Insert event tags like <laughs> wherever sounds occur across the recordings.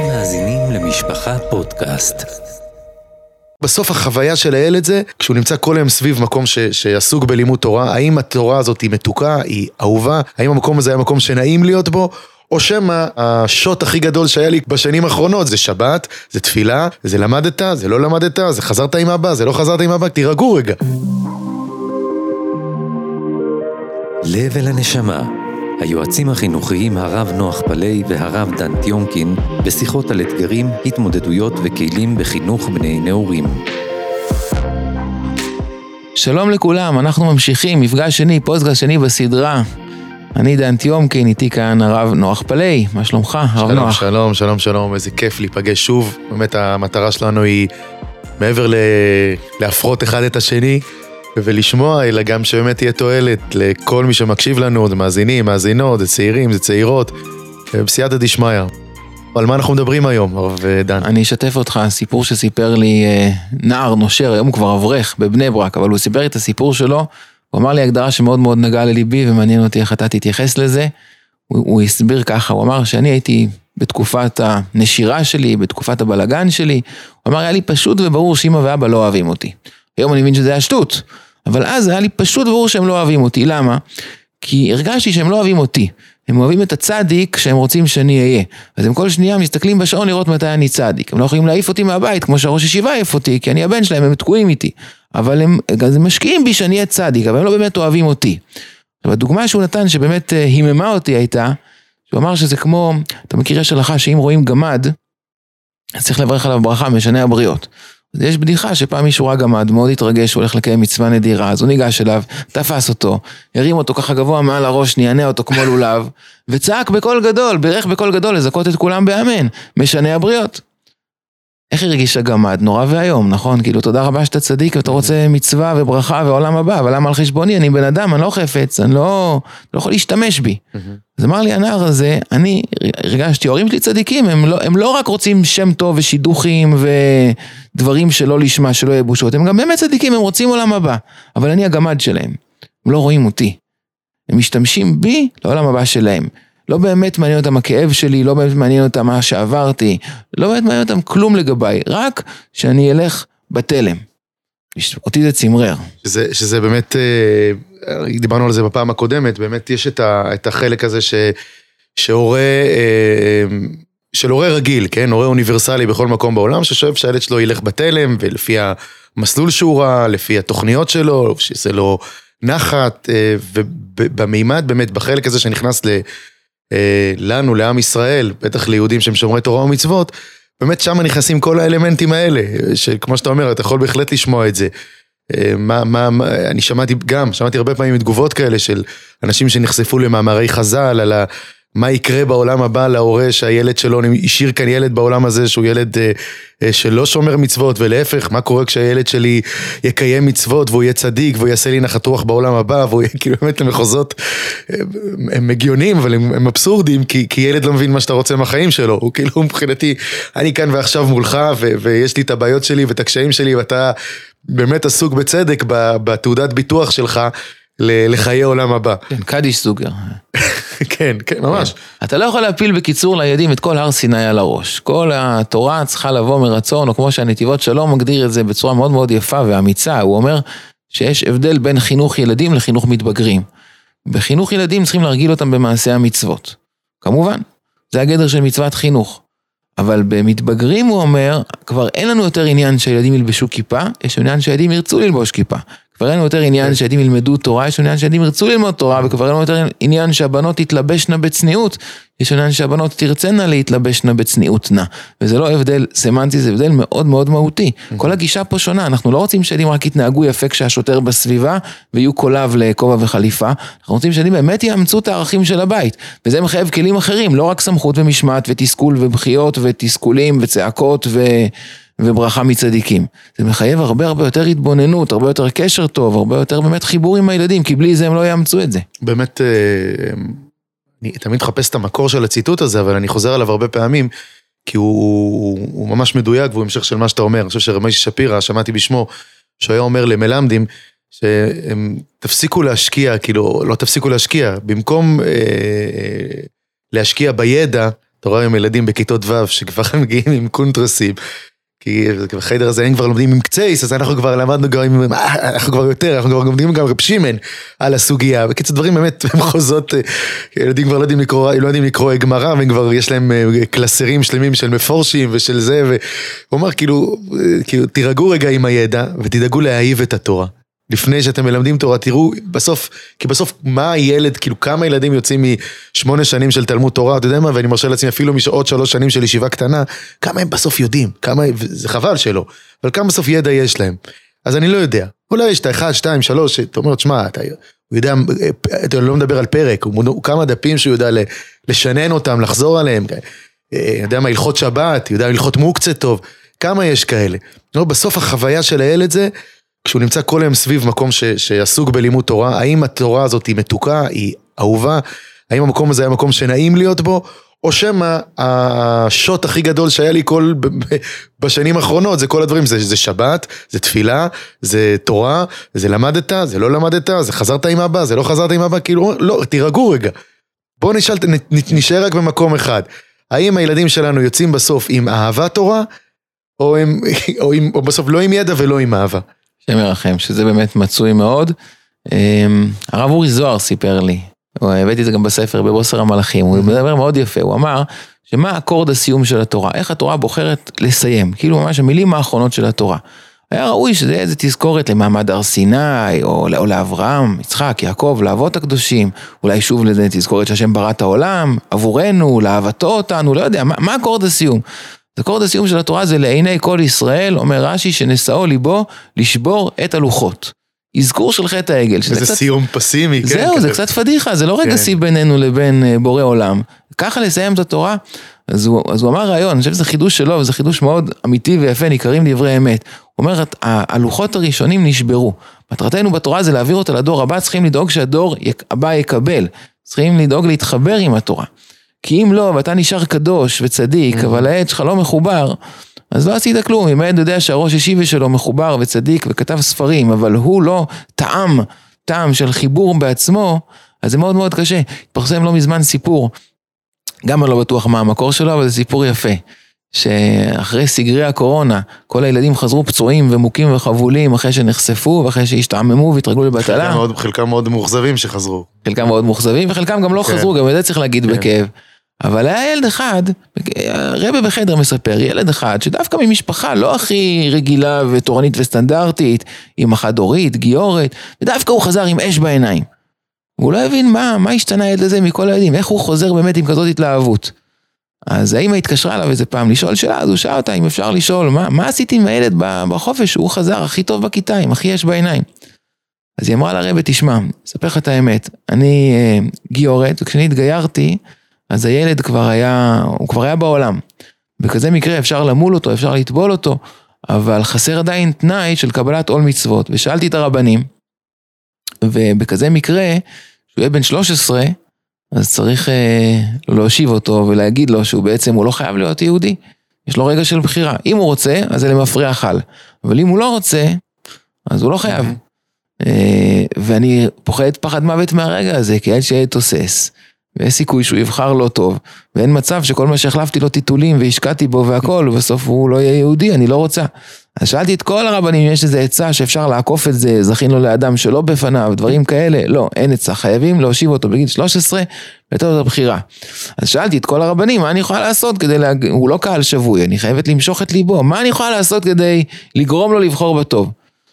אתם מאזינים למשפחה פודקאסט. בסוף החוויה של הילד זה, כשהוא נמצא כל היום סביב מקום ש, שעסוק בלימוד תורה, האם התורה הזאת היא מתוקה, היא אהובה, האם המקום הזה היה מקום שנעים להיות בו, או שמא השוט הכי גדול שהיה לי בשנים האחרונות זה שבת, זה תפילה, זה למדת, זה לא למדת, זה חזרת עם אבא, זה לא חזרת עם אבא, תירגעו רגע. לב אל הנשמה, היועצים החינוכיים הרב נוח פלאי והרב דן טיומקין בשיחות על אתגרים, התמודדויות וכלים בחינוך בני נעורים. שלום לכולם, אנחנו ממשיכים, מפגש שני, פודקאסט שני בסדרה. אני דן טיומקין, איתי כאן הרב נוח פלאי, מה שלומך, הרב שלום, נוח? שלום, שלום, שלום, איזה כיף להיפגש שוב. באמת המטרה שלנו היא מעבר ל... להפרות אחד את השני ולשמוע, אלא גם שבאמת תהיה תועלת לכל מי שמקשיב לנו, זה מאזינים, מאזינות, זה צעירים, זה צעירות, בסייעתא דשמיא. על מה אנחנו מדברים היום, הרב דן? אני אשתף אותך, סיפור שסיפר לי אה, נער נושר, היום הוא כבר אברך בבני ברק, אבל הוא סיפר את הסיפור שלו, הוא אמר לי הגדרה שמאוד מאוד נגעה לליבי ומעניין אותי איך אתה תתייחס לזה. הוא, הוא הסביר ככה, הוא אמר שאני הייתי בתקופת הנשירה שלי, בתקופת הבלגן שלי, הוא אמר היה לי פשוט וברור שאמא ואבא לא אוהבים אותי. היום אני מבין שזה היה שטות, אבל אז היה לי פשוט ברור שהם לא אוהבים אותי, למה? כי הרגשתי שהם לא אוהבים אותי, הם אוהבים את הצדיק שהם רוצים שאני אהיה. אז הם כל שנייה מסתכלים בשעון לראות מתי אני צדיק. הם לא יכולים להעיף אותי מהבית כמו שהראש ישיבה העיף אותי, כי אני הבן שלהם, הם תקועים איתי. אבל הם, הם משקיעים בי שאני אהיה צדיק, אבל הם לא באמת אוהבים אותי. עכשיו הדוגמה שהוא נתן שבאמת אה, היממה אותי הייתה, שהוא אמר שזה כמו, אתה מכיר יש הלכה שאם רואים גמד, אז צריך לברך עליו ברכה משנה הבריות. יש בדיחה שפעם מישהו ראה גמד, מאוד התרגש, הוא הולך לקיים מצווה נדירה, אז הוא ניגש אליו, תפס אותו, הרים אותו ככה גבוה מעל הראש, נענע אותו כמו לולב, וצעק בקול גדול, בירך בקול גדול, לזכות את כולם באמן, משנה הבריות. איך הרגיש הגמד? נורא ואיום, נכון? כאילו, תודה רבה שאתה צדיק ואתה רוצה מצווה וברכה ועולם הבא, אבל למה על חשבוני? אני בן אדם, אני לא חפץ, אני לא, לא יכול להשתמש בי. אז אמר לי הנער הזה, אני הרגשתי, ההורים שלי צדיקים, הם לא, הם לא רק רוצים שם טוב ושידוכים ודברים שלא לשמה, שלא יהיה בושות, הם גם באמת צדיקים, הם רוצים עולם הבא, אבל אני הגמד שלהם, הם לא רואים אותי. הם משתמשים בי לעולם הבא שלהם. לא באמת מעניין אותם הכאב שלי, לא באמת מעניין אותם מה שעברתי, לא באמת מעניין אותם כלום לגביי, רק שאני אלך בתלם. אותי זה צמרר. שזה, שזה באמת, אה, דיברנו על זה בפעם הקודמת, באמת יש את, ה, את החלק הזה ש, שהורה, אה, של הורה רגיל, כן, הורה אוניברסלי בכל מקום בעולם, ששואף שהילד שלו ילך בתלם, ולפי המסלול שהוא ראה, לפי התוכניות שלו, שזה לו נחת, אה, ובמימד באמת, בחלק הזה שנכנס ל... לנו, לעם ישראל, בטח ליהודים שהם שומרי תורה ומצוות, באמת שם נכנסים כל האלמנטים האלה, שכמו שאתה אומר, אתה יכול בהחלט לשמוע את זה. מה, מה, מה, אני שמעתי גם, שמעתי הרבה פעמים תגובות כאלה של אנשים שנחשפו למאמרי חז"ל, על ה... מה יקרה בעולם הבא להורה שהילד שלו השאיר כאן ילד בעולם הזה שהוא ילד אה, אה, שלא שומר מצוות ולהפך מה קורה כשהילד שלי יקיים מצוות והוא יהיה צדיק והוא יעשה לי נחת רוח בעולם הבא והוא יהיה <laughs> כאילו באמת למחוזות אה, הם הגיוניים אבל הם, הם אבסורדים כי, כי ילד לא מבין מה שאתה רוצה מהחיים שלו. הוא כאילו <laughs> מבחינתי אני כאן ועכשיו מולך ו, ויש לי את הבעיות שלי ואת הקשיים שלי ואתה באמת עסוק בצדק בתעודת ביטוח שלך לחיי עולם הבא. כן, קדיש סוגר. <laughs> כן, כן, ממש. אתה לא יכול להפיל בקיצור לילדים את כל הר סיני על הראש. כל התורה צריכה לבוא מרצון, או כמו שהנתיבות שלום מגדיר את זה בצורה מאוד מאוד יפה ואמיצה, הוא אומר שיש הבדל בין חינוך ילדים לחינוך מתבגרים. בחינוך ילדים צריכים להרגיל אותם במעשה המצוות. כמובן, זה הגדר של מצוות חינוך. אבל במתבגרים הוא אומר, כבר אין לנו יותר עניין שהילדים ילבשו כיפה, יש עניין שהילדים ירצו ללבוש כיפה. כבר אין לנו יותר עניין שילדים ילמדו תורה, יש עניין שילדים ירצו ללמוד תורה, וכבר אין לנו יותר עניין שהבנות תתלבשנה בצניעות, יש עניין שהבנות תרצנה להתלבשנה בצניעות נא. וזה לא הבדל סמנטי, זה הבדל מאוד מאוד מהותי. כל הגישה פה שונה, אנחנו לא רוצים שילדים רק יתנהגו יפה כשהשוטר בסביבה, ויהיו קולב לכובע וחליפה, אנחנו רוצים שילדים באמת יאמצו את הערכים של הבית. וזה מחייב כלים אחרים, לא רק סמכות ומשמעת ותסכול ובכיות ותסכולים וצעקות ו... וברכה מצדיקים. זה מחייב הרבה הרבה יותר התבוננות, הרבה יותר קשר טוב, הרבה יותר באמת חיבור עם הילדים, כי בלי זה הם לא יאמצו את זה. באמת, אה, אני תמיד מחפש את המקור של הציטוט הזה, אבל אני חוזר עליו הרבה פעמים, כי הוא, הוא, הוא ממש מדויק והוא המשך של מה שאתה אומר. אני חושב שרמי שפירא, שמעתי בשמו, שהוא היה אומר למלמדים, שהם תפסיקו להשקיע, כאילו, לא תפסיקו להשקיע, במקום אה, אה להשקיע בידע, אתה רואה היום ילדים בכיתות ו' שכבר <laughs> מגיעים עם קונטרסים. כי בחדר הזה הם כבר לומדים עם קצייס, אז אנחנו כבר למדנו גם עם, אה, אנחנו כבר יותר, אנחנו כבר לומדים גם רב שמן על הסוגיה. בקיצור, דברים באמת <laughs> במחוזות, אה, ילדים כבר לא יודעים לקרוא, לא יודעים לקרוא גמרא, והם כבר, יש להם אה, קלסרים שלמים של מפורשים ושל זה, והוא אומר כאילו, כאילו, תירגעו רגע עם הידע ותדאגו להאהיב את התורה. לפני שאתם מלמדים תורה, תראו בסוף, כי בסוף מה הילד, כאילו כמה ילדים יוצאים משמונה שנים של תלמוד תורה, אתה יודע מה, ואני מרשה לעצמי אפילו מעוד שלוש שנים של ישיבה קטנה, כמה הם בסוף יודעים, כמה, זה חבל שלא, אבל כמה בסוף ידע יש להם. אז אני לא יודע, אולי יש את האחד, שתיים, שלוש, אתה אומר, שמע, אתה, יודע, אתה לא מדבר על פרק, הוא, הוא כמה דפים שהוא יודע לשנן אותם, לחזור עליהם, אה, יודע מה, הלכות שבת, יודע הלכות מוקצה טוב, כמה יש כאלה. לא, בסוף החוויה של הילד זה, כשהוא נמצא כל היום סביב מקום ש, שעסוק בלימוד תורה, האם התורה הזאת היא מתוקה, היא אהובה, האם המקום הזה היה מקום שנעים להיות בו, או שמא השוט הכי גדול שהיה לי כל, בשנים האחרונות, זה כל הדברים, זה, זה שבת, זה תפילה, זה תורה, זה למדת, זה לא למדת, זה חזרת עם אבא, זה לא חזרת עם אבא, כאילו, לא, תירגעו רגע. בואו נשאל, נשאר רק במקום אחד. האם הילדים שלנו יוצאים בסוף עם אהבת תורה, או, הם, <laughs> או, עם, או בסוף לא עם ידע ולא עם אהבה? השם ירחם, שזה באמת מצוי מאוד. אמ, הרב אורי זוהר סיפר לי, הבאתי את זה גם בספר בבוסר המלאכים, הוא מדבר מאוד יפה, הוא אמר שמה אקורד הסיום של התורה, איך התורה בוחרת לסיים, כאילו ממש המילים האחרונות של התורה. היה ראוי שזה יהיה איזה תזכורת למעמד הר סיני, או, או לאברהם, יצחק, יעקב, לאבות הקדושים, אולי שוב לזה תזכורת שהשם ברא את העולם, עבורנו, לאהבתו אותנו, לא יודע, מה, מה אקורד הסיום? אקורד הסיום של התורה זה לעיני כל ישראל, אומר רש"י, שנשאו ליבו לשבור את הלוחות. אזכור של חטא העגל. איזה קצת... סיום פסימי, כן. זהו, כזה. זה קצת פדיחה, זה לא רגע כן. שיא בינינו לבין אה, בורא עולם. ככה לסיים את התורה? אז הוא, אז הוא אמר רעיון, אני חושב שזה חידוש שלו, וזה חידוש מאוד אמיתי ויפה, ניכרים דברי אמת. הוא אומר, הלוחות הראשונים נשברו. מטרתנו בתורה זה להעביר אותה לדור הבא, צריכים לדאוג שהדור הבא יקבל. צריכים לדאוג להתחבר עם התורה. כי אם לא, ואתה נשאר קדוש וצדיק, mm-hmm. אבל העד שלך לא מחובר, אז לא עשית כלום. אם העד יודע שהראש ישיבי שלו מחובר וצדיק וכתב ספרים, אבל הוא לא טעם, טעם של חיבור בעצמו, אז זה מאוד מאוד קשה. התפרסם לא מזמן סיפור, גם אני לא בטוח מה המקור שלו, אבל זה סיפור יפה. שאחרי סגרי הקורונה, כל הילדים חזרו פצועים ומוכים וחבולים אחרי שנחשפו ואחרי שהשתעממו והתרגלו לבטלה. חלקם חלקם מאוד מאוכזבים שחזרו. חלקם מאוד מאוכזבים וחלקם גם לא כן. חזרו, גם את זה צריך להגיד כן. בכאב. אבל היה ילד אחד, רבי בחדר מספר, ילד אחד שדווקא ממשפחה לא הכי רגילה ותורנית וסטנדרטית, עם חד-הורית, גיורת, ודווקא הוא חזר עם אש בעיניים. והוא לא הבין מה, מה השתנה הילד הזה מכל הילדים, איך הוא חוזר באמת עם כזאת התלהבות. אז האמא התקשרה אליו איזה פעם לשאול שאלה, אז הוא שאל אותה אם אפשר לשאול, מה, מה עשיתי עם הילד בחופש, הוא חזר הכי טוב בכיתה, עם הכי אש בעיניים. אז היא אמרה לרבי, תשמע, אספר לך את האמת, אני אה, גיורת, וכשאני התגיירתי, אז הילד כבר היה, הוא כבר היה בעולם. בכזה מקרה אפשר למול אותו, אפשר לטבול אותו, אבל חסר עדיין תנאי של קבלת עול מצוות. ושאלתי את הרבנים, ובכזה מקרה, שהוא יהיה בן 13, אז צריך אה, להושיב אותו ולהגיד לו שהוא בעצם, הוא לא חייב להיות יהודי. יש לו רגע של בחירה. אם הוא רוצה, אז זה למפרע חל. אבל אם הוא לא רוצה, אז הוא לא חייב. אה, ואני פוחד פחד מוות מהרגע הזה, כי הילד שיהיה תוסס. ויש סיכוי שהוא יבחר לא טוב, ואין מצב שכל מה שהחלפתי לו טיטולים והשקעתי בו והכל, ובסוף הוא לא יהיה יהודי, אני לא רוצה. אז שאלתי את כל הרבנים אם יש איזה עצה שאפשר לעקוף את זה, זכינו לאדם שלא בפניו, דברים כאלה, לא, אין עצה, חייבים להושיב אותו בגיל 13, לתת לו את הבחירה. אז שאלתי את כל הרבנים, מה אני יכולה לעשות כדי, להג... הוא לא קהל שבוי, אני חייבת למשוך את ליבו, מה אני יכולה לעשות כדי לגרום לו לבחור בטוב?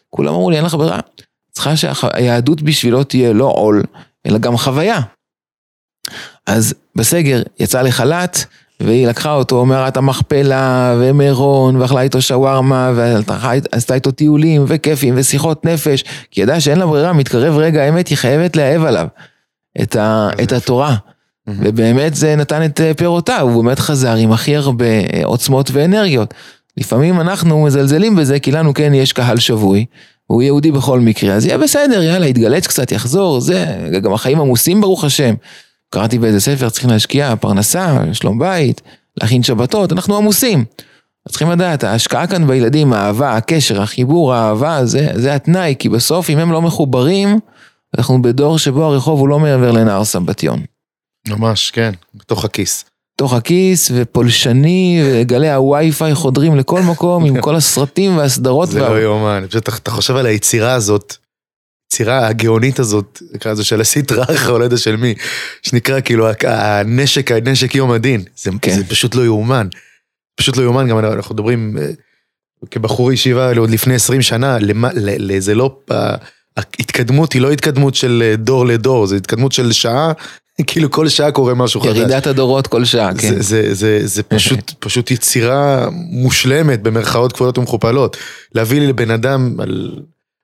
כולם אמרו לי, אין לך ברירה, צריכה שהיהדות בשבילו תהיה לא עול, אלא גם חוויה. אז בסגר יצא לחל"ת, והיא לקחה אותו מערת המכפלה ומירון, ואכלה איתו שווארמה, ועשתה איתו טיולים וכיפים ושיחות נפש, כי ידעה שאין לה ברירה, מתקרב רגע האמת, היא חייבת לאהב עליו את, ה, את התורה. ובאמת זה נתן את פירותיו, הוא באמת חזר עם הכי הרבה עוצמות ואנרגיות. לפעמים אנחנו מזלזלים בזה, כי לנו כן יש קהל שבוי, הוא יהודי בכל מקרה, אז יהיה בסדר, יאללה, יתגלץ קצת, יחזור, זה, גם החיים עמוסים ברוך השם. קראתי באיזה ספר, צריכים להשקיע פרנסה, שלום בית, להכין שבתות, אנחנו עמוסים. צריכים לדעת, ההשקעה כאן בילדים, האהבה, הקשר, החיבור, האהבה, זה, זה התנאי, כי בסוף אם הם לא מחוברים, אנחנו בדור שבו הרחוב הוא לא מעבר לנהר סמבטיון. ממש, כן, בתוך הכיס. תוך הכיס ופולשני וגלי הווי-פיי חודרים לכל מקום עם <laughs> כל הסרטים והסדרות. זה. לא יאומן, פשוט אתה חושב על היצירה הזאת, היצירה הגאונית הזאת, נקרא לזה של הסטרא אחר, או לא יודע של מי, שנקרא כאילו הנשק, הנשק יום הדין, זה, כן. זה פשוט לא יאומן. פשוט לא יאומן, גם אנחנו מדברים אה, כבחור ישיבה עוד לפני 20 שנה, למה, ל, ל, זה לא, ההתקדמות היא לא התקדמות של אה, דור לדור, זה התקדמות של שעה, <laughs> כאילו כל שעה קורה משהו חדש. ירידת הדורות כל שעה, כן. זה, זה, זה, זה פשוט, פשוט יצירה מושלמת במרכאות כפולות ומכופלות. להביא לי לבן אדם על...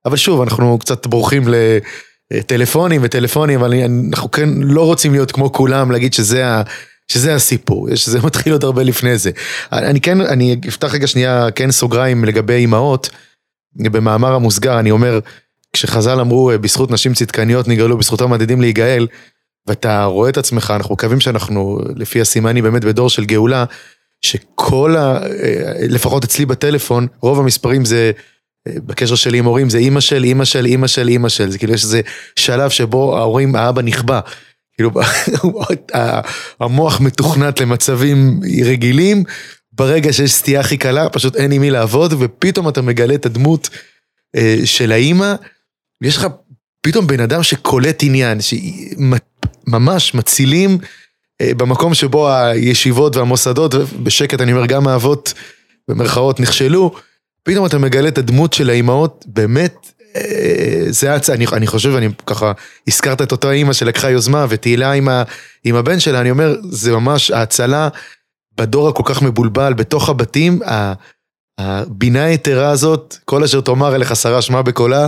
אבל שוב, אנחנו קצת בורחים לטלפונים וטלפונים, אבל אנחנו כן לא רוצים להיות כמו כולם, להגיד שזה ה... שזה הסיפור, יש- זה <laughs> מתחיל עוד הרבה לפני זה. אני כן, אני אפתח רגע שנייה, כן סוגריים לגבי אימהות. במאמר המוסגר אני אומר, כשחז"ל אמרו, בזכות נשים צדקניות נגאלו, בזכותם עתידים להיגאל, ואתה רואה את עצמך, אנחנו מקווים שאנחנו, לפי הסימני, באמת בדור של גאולה, שכל ה... אה, לפחות אצלי בטלפון, רוב המספרים זה, אה, בקשר שלי עם הורים, זה אימא של, אימא של, אימא של, אימא של, זה כאילו יש איזה שלב שבו ההורים, האבא נכבה. כאילו, <laughs> המוח מתוכנת למצבים רגילים, ברגע שיש סטייה הכי קלה, פשוט אין עם מי לעבוד, ופתאום אתה מגלה את הדמות אה, של האימא, ויש לך פתאום בן אדם שקולט עניין, שממש מצילים אה, במקום שבו הישיבות והמוסדות, בשקט אני אומר, גם האבות במרכאות נכשלו, פתאום אתה מגלה את הדמות של האימהות, באמת, אה, זה הצ... אני, אני חושב, אני ככה, הזכרת את אותה אימא שלקחה יוזמה ותהילה עם, ה, עם הבן שלה, אני אומר, זה ממש ההצלה בדור הכל כך מבולבל, בתוך הבתים, הבינה היתרה הזאת, כל אשר תאמר אליך שרה שמע בקולה,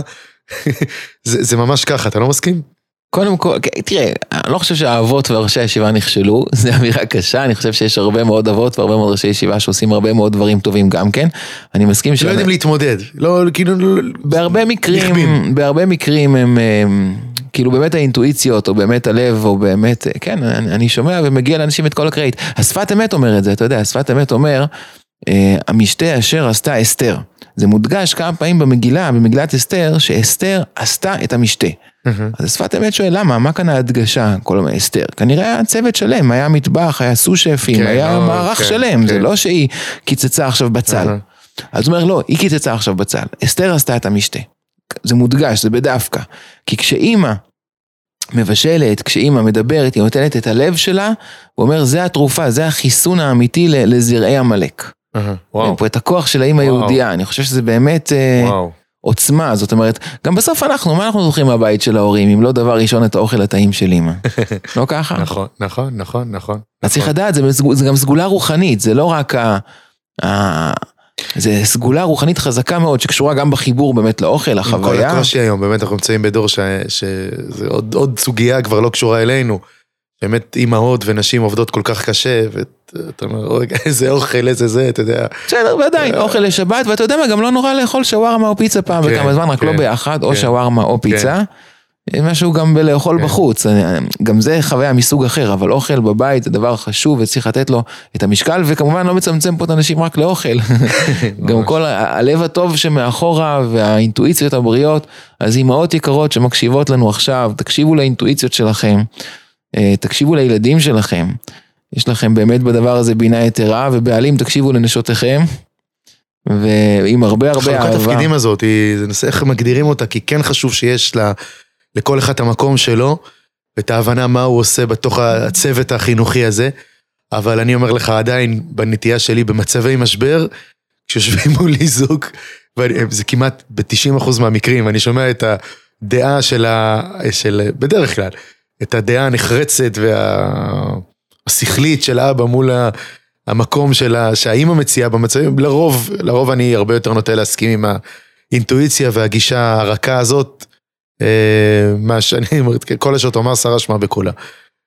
<laughs> זה, זה ממש ככה, אתה לא מסכים? קודם כל, כן, תראה, אני לא חושב שהאבות וראשי הישיבה נכשלו, <laughs> זו אמירה קשה, אני חושב שיש הרבה מאוד אבות והרבה מאוד ראשי ישיבה שעושים הרבה מאוד דברים טובים גם כן. אני מסכים ש... שלא יודעים להתמודד, לא, כאילו, לא- בהרבה מקרים, נכבים. בהרבה מקרים הם, הם כאילו באמת האינטואיציות, או באמת הלב, או באמת, כן, אני, אני שומע ומגיע לאנשים את כל הקרדיט. השפת אמת אומר את זה, אתה יודע, השפת אמת אומר, אה, המשתה אשר עשתה אסתר. זה מודגש כמה פעמים במגילה, במגילת אסתר, שאסתר עשתה את המשתה. אז השפת אמת שואל למה, מה כאן ההדגשה, כל הזמן אסתר? כנראה היה צוות שלם, היה מטבח, היה סו-שפים, כן, היה לא, מערך כן, שלם, זה כן. לא שהיא קיצצה עכשיו בצל. אז הוא אומר, לא, היא קיצצה עכשיו בצל. אסתר עשתה את המשתה. זה מודגש, זה בדווקא. כי כשאימא מבשלת, כשאימא מדברת, היא נותנת את הלב שלה, הוא אומר, זה התרופה, זה החיסון האמיתי לזרעי עמלק. וואו, פה את הכוח של האימא. היהודייה, אני חושב שזה באמת אה, וואו. עוצמה, זאת אומרת, גם בסוף אנחנו, מה אנחנו זוכרים מהבית של ההורים, אם לא דבר ראשון את האוכל הטעים של אימא? <laughs> לא ככה? נכון, נכון, נכון, נכון. אז צריך לדעת, זה, זה גם סגולה רוחנית, זה לא רק ה... ה... זה סגולה רוחנית חזקה מאוד, שקשורה גם בחיבור באמת לאוכל, עם כל לחוויה. הקושי היום, באמת אנחנו נמצאים בדור שזה עוד, עוד סוגיה כבר לא קשורה אלינו. באמת אימהות ונשים עובדות כל כך קשה, ואתה אומר, "אוי, איזה אוכל, איזה זה, אתה יודע. בסדר, ועדיין, אוכל לשבת, ואתה יודע מה, גם לא נורא לאכול שווארמה או פיצה פעם כן, בכמה זמן, רק לא כן, ביחד, או כן. שווארמה או פיצה. משהו גם בלאכול. בחוץ, גם זה חוויה מסוג אחר, אבל אוכל בבית זה דבר חשוב וצריך לתת לו את המשקל, וכמובן לא מצמצם פה את האנשים רק לאוכל. <laughs> גם כל הלב הטוב שמאחורה והאינטואיציות הבריאות, אז אימהות יקרות שמקשיבות לנו עכשיו, תקשיבו לאינטואיציות שלכם, אה, תקשיבו לילדים שלכם. יש לכם באמת בדבר הזה בינה יתרה, ובעלים תקשיבו לנשותיכם. ועם הרבה הרבה חלוקת אהבה. התפקידים הזאת, היא- זה נושא איך מגדירים אותה, כי כן חשוב שיש לה, לכל אחד את המקום שלו, ואת ההבנה מה הוא עושה בתוך הצוות החינוכי הזה. אבל אני אומר לך, עדיין, בנטייה שלי, במצבי משבר, כשיושבים מולי זוג, וזה כמעט ב-90% מהמקרים, אני שומע את הדעה של ה... של, בדרך כלל, את הדעה הנחרצת והשכלית של אבא מול. המקום של ה... שהאימא מציעה במצבים, לרוב, לרוב אני הרבה יותר נוטה להסכים עם האינטואיציה והגישה הרכה הזאת, אה, מה שאני אומר, כל אשר תאמר שרה שמע בקולה.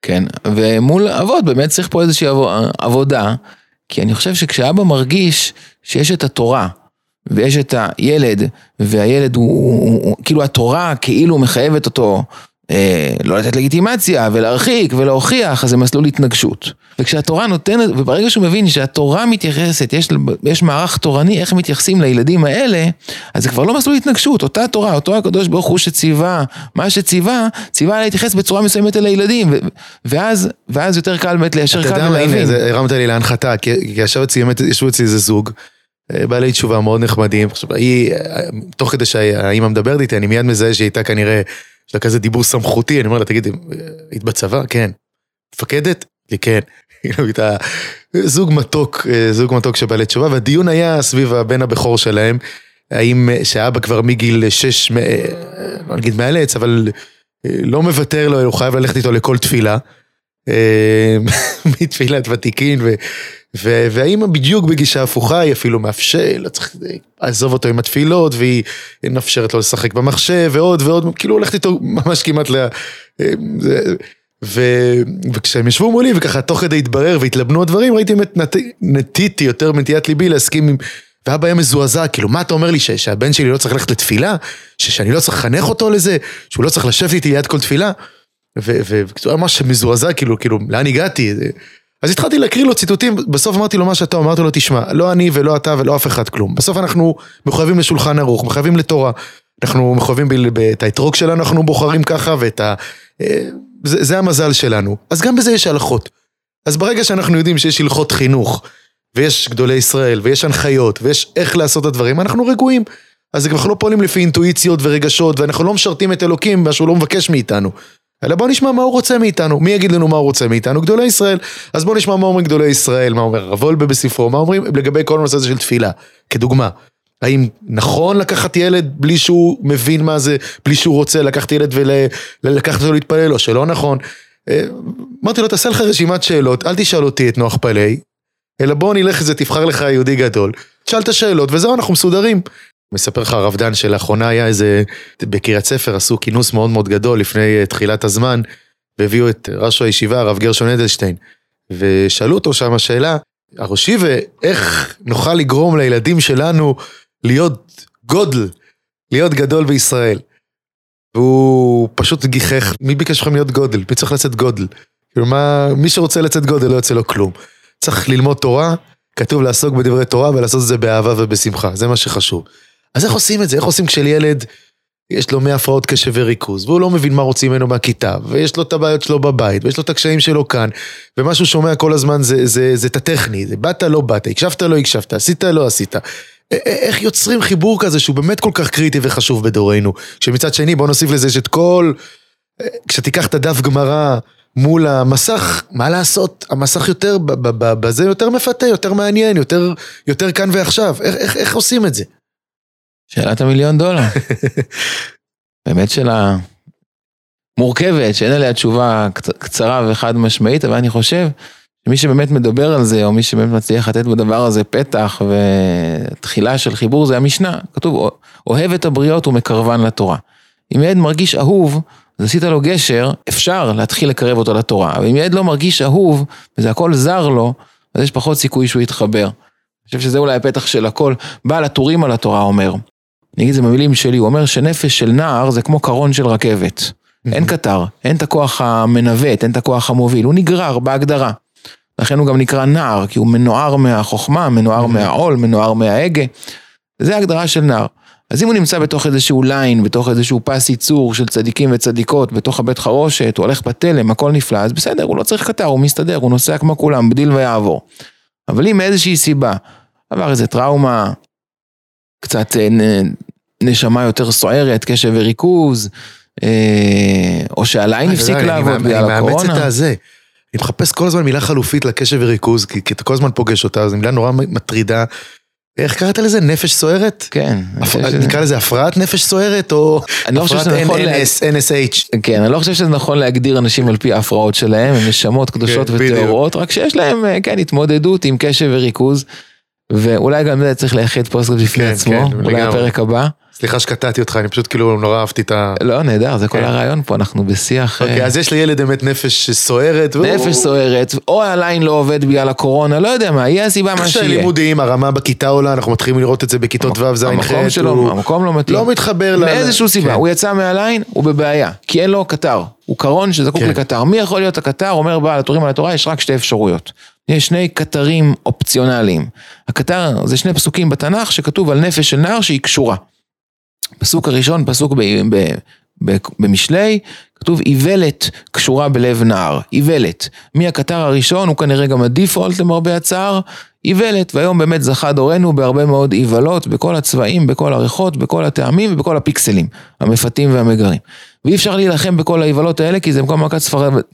כן, ומול אבות באמת צריך פה איזושהי עבו- עבודה, כי אני חושב שכשאבא מרגיש שיש את התורה, ויש את הילד, והילד הוא, הוא, הוא כאילו התורה כאילו מחייבת אותו אה, לא לתת לגיטימציה ולהרחיק ולהוכיח, אז זה מסלול התנגשות. וכשהתורה נותנת, וברגע שהוא מבין שהתורה מתייחסת, יש, יש מערך תורני, איך מתייחסים לילדים האלה, אז זה כבר לא מסלול התנגשות, אותה תורה, אותו הקדוש ברוך הוא שציווה, מה שציווה, ציווה להתייחס בצורה מסוימת אל הילדים, ו, ואז, ואז יותר קל באמת ליישר קו ולהבין. אתה יודע מה, הרמת לי להנחתה, כי ישבו אצלי איזה זוג. אה, בעלי תשובה מאוד נחמדים, עכשיו היא, אה, תוך כדי שהאימא מדברת איתי, אני מיד מזהה שהיא הייתה כנראה, יש לה כזה דיבור סמכותי, אני אומר לה, תגיד, היית בצבא? כן. מפקדת? לי כן. <laughs> כאילו, הייתה זוג מתוק, אה, זוג מתוק של בעלי תשובה, והדיון היה סביב הבן הבכור שלהם, האם, שאבא כבר מגיל שש, לא נגיד מאלץ, אבל לא מוותר לו, הוא חייב ללכת איתו לכל תפילה. <laughs> מתפילת ותיקין והאימא בדיוק בגישה הפוכה, היא אפילו מאפשר, לא צריך לעזוב אותו עם התפילות, והיא מאפשרת לו לשחק במחשב ועוד ועוד, כאילו הולכת איתו ממש כמעט ל... ו... וכשהם ישבו מולי וככה תוך כדי התברר והתלבנו הדברים, ראיתי באמת נת... נטיתי יותר מנטיית ליבי להסכים עם... ואבא היה מזועזע, כאילו מה אתה אומר לי ש... שהבן שלי לא צריך ללכת לתפילה? ש... שאני לא צריך לחנך אותו לזה? שהוא לא צריך לשבת איתי ליד כל תפילה? ובקיצור היה ממש מזועזע, כאילו, כאילו, לאן הגעתי? אז התחלתי להקריא לו ציטוטים, בסוף אמרתי לו מה שאתה, אמרתי לו תשמע, לא אני ולא אתה ולא אף אחד כלום. בסוף אנחנו מחויבים לשולחן ערוך, מחויבים לתורה. אנחנו מחויבים את האתרוג שלנו, אנחנו בוחרים ככה ואת ה... אה, זה, זה המזל שלנו. אז גם בזה יש הלכות. אז ברגע שאנחנו יודעים שיש הלכות חינוך, ויש גדולי ישראל, ויש הנחיות, ויש איך לעשות את הדברים, אנחנו רגועים. אז אנחנו לא פועלים לפי אינטואיציות ורגשות, ואנחנו לא משרתים את אלוקים, מה שהוא לא מבקש מאיתנו. אלא בוא נשמע מה הוא רוצה מאיתנו, מי יגיד לנו מה הוא רוצה מאיתנו? גדולי ישראל. אז בוא נשמע מה אומרים גדולי ישראל, מה אומר הרב וולבה בספרו, מה אומרים לגבי כל הנושא הזה של תפילה, כדוגמה. האם נכון לקחת ילד בלי שהוא מבין מה זה, בלי שהוא רוצה לקחת ילד ולקחת אותו להתפלל, או שלא נכון? אה, אמרתי לו, תעשה לך רשימת שאלות, אל תשאל אותי את נוח פלאי, אלא בוא נלך איזה, תבחר לך יהודי גדול, תשאל את השאלות, וזהו, אנחנו מסודרים. מספר לך הרב דן שלאחרונה היה איזה, בקריית ספר עשו כינוס מאוד מאוד גדול לפני אה, תחילת הזמן, והביאו את ראש הישיבה, הרב גרשון אדלשטיין, ושאלו אותו שם השאלה, הראשי ואיך נוכל לגרום לילדים שלנו להיות גודל, להיות גדול בישראל. והוא פשוט גיחך, מי ביקש לכם להיות גודל? מי צריך לצאת גודל? כאילו מה, מי שרוצה לצאת גודל לא יוצא לו כלום. צריך ללמוד תורה, כתוב לעסוק בדברי תורה ולעשות את זה באהבה ובשמחה, זה מה שחשוב. אז איך עושים את זה? איך עושים כשלילד יש לו מאה הפרעות קשב וריכוז, והוא לא מבין מה רוצים ממנו מהכיתה, ויש לו את הבעיות שלו בבית, ויש לו את הקשיים שלו כאן, ומה שהוא שומע כל הזמן זה, זה, זה את הטכני, זה באת לא באת, הקשבת לא הקשבת, עשית לא עשית. איך יוצרים חיבור כזה שהוא באמת כל כך קריטי וחשוב בדורנו, כשמצד שני בוא נוסיף לזה שאת כל, כשתיקח את הדף גמרא מול המסך, מה לעשות, המסך יותר, בזה יותר מפתה, יותר מעניין, יותר, יותר כאן ועכשיו, איך, איך, איך עושים את זה? שאלת המיליון דולר. <laughs> באמת שאלה מורכבת, שאין עליה תשובה קצרה וחד משמעית, אבל אני חושב שמי שבאמת מדבר על זה, או מי שבאמת מצליח לתת בדבר הזה פתח ותחילה של חיבור, זה המשנה. כתוב, אוהב את הבריות ומקרבן לתורה. אם ילד מרגיש אהוב, אז עשית לו גשר, אפשר להתחיל לקרב אותו לתורה. אבל אם ילד לא מרגיש אהוב, וזה הכל זר לו, אז יש פחות סיכוי שהוא יתחבר. אני חושב שזה אולי הפתח של הכל. בעל הטורים על התורה אומר, אני אגיד את זה במילים שלי, הוא אומר שנפש של נער זה כמו קרון של רכבת. אין קטר, אין את הכוח המנווט, אין את הכוח המוביל, הוא נגרר בהגדרה. לכן הוא גם נקרא נער, כי הוא מנוער מהחוכמה, מנוער מהעול, מנוער מההגה. זה ההגדרה של נער. אז אם הוא נמצא בתוך איזשהו ליין, בתוך איזשהו פס ייצור של צדיקים וצדיקות, בתוך הבית חרושת, הוא הולך בתלם, הכל נפלא, אז בסדר, הוא לא צריך קטר, הוא מסתדר, הוא נוסע כמו כולם, בדיל ויעבור. אבל אם מאיזושהי סיבה, עבר איזה טראומה, קצת אה, נשמה יותר סוערת, קשב וריכוז, אה, או שהליין הפסיק לעבוד בגלל הקורונה. אני מאמץ את הזה. אני מחפש כל הזמן מילה חלופית לקשב וריכוז, כי, כי אתה כל הזמן פוגש אותה, זו מילה נורא מטרידה. איך קראת לזה? נפש סוערת? כן. נקרא לזה הפרעת נפש סוערת, או לא הפרעת NS, NSH? כן, אני לא חושב שזה נכון להגדיר אנשים על פי ההפרעות שלהם, הם נשמות קדושות כן, וטהורות, רק שיש להם, אה, כן, התמודדות עם קשב וריכוז. ואולי גם זה צריך לייחד פוסט בפני כן, עצמו, כן, אולי הפרק הבא. סליחה שקטעתי אותך, אני פשוט כאילו נורא אהבתי את ה... לא, נהדר, זה כל כן. הרעיון פה, אנחנו בשיח... אוקיי, אה, אז יש לילד באמת נפש סוערת. והוא- נפש סוערת, או הליין לא עובד בגלל הקורונה, לא יודע מה, יהיה הסיבה מה שיהיה. לימודים, הרמה בכיתה עולה, אנחנו מתחילים לראות את זה בכיתות ו', ז', ח', המקום שלו, הוא המקום לא מתאים. לא מתחבר ל... מאיזשהו סיבה, כן. הוא יצא מהליין, הוא בבעיה, כי אין לו קטר, הוא קרון שזקוק כן. לקטר. מי יכול להיות הקטר? אומר בעל התורים על התורה, יש רק שתי אפשרויות. יש שני קטרים אופציונליים. הקטר זה שני פסוקים בתנ"ך שכתוב על נפש של נער שהיא קשורה. פסוק הראשון, פסוק ב, ב, ב, במשלי, כתוב איוולת קשורה בלב נער, איוולת. מי הקטר הראשון, הוא כנראה גם הדיפולט למרבה הצער, איוולת, והיום באמת זכה דורנו בהרבה מאוד איוולות, בכל הצבעים, בכל הריחות, בכל הטעמים ובכל הפיקסלים, המפתים והמגרים. ואי אפשר להילחם בכל האיוולות האלה, כי זה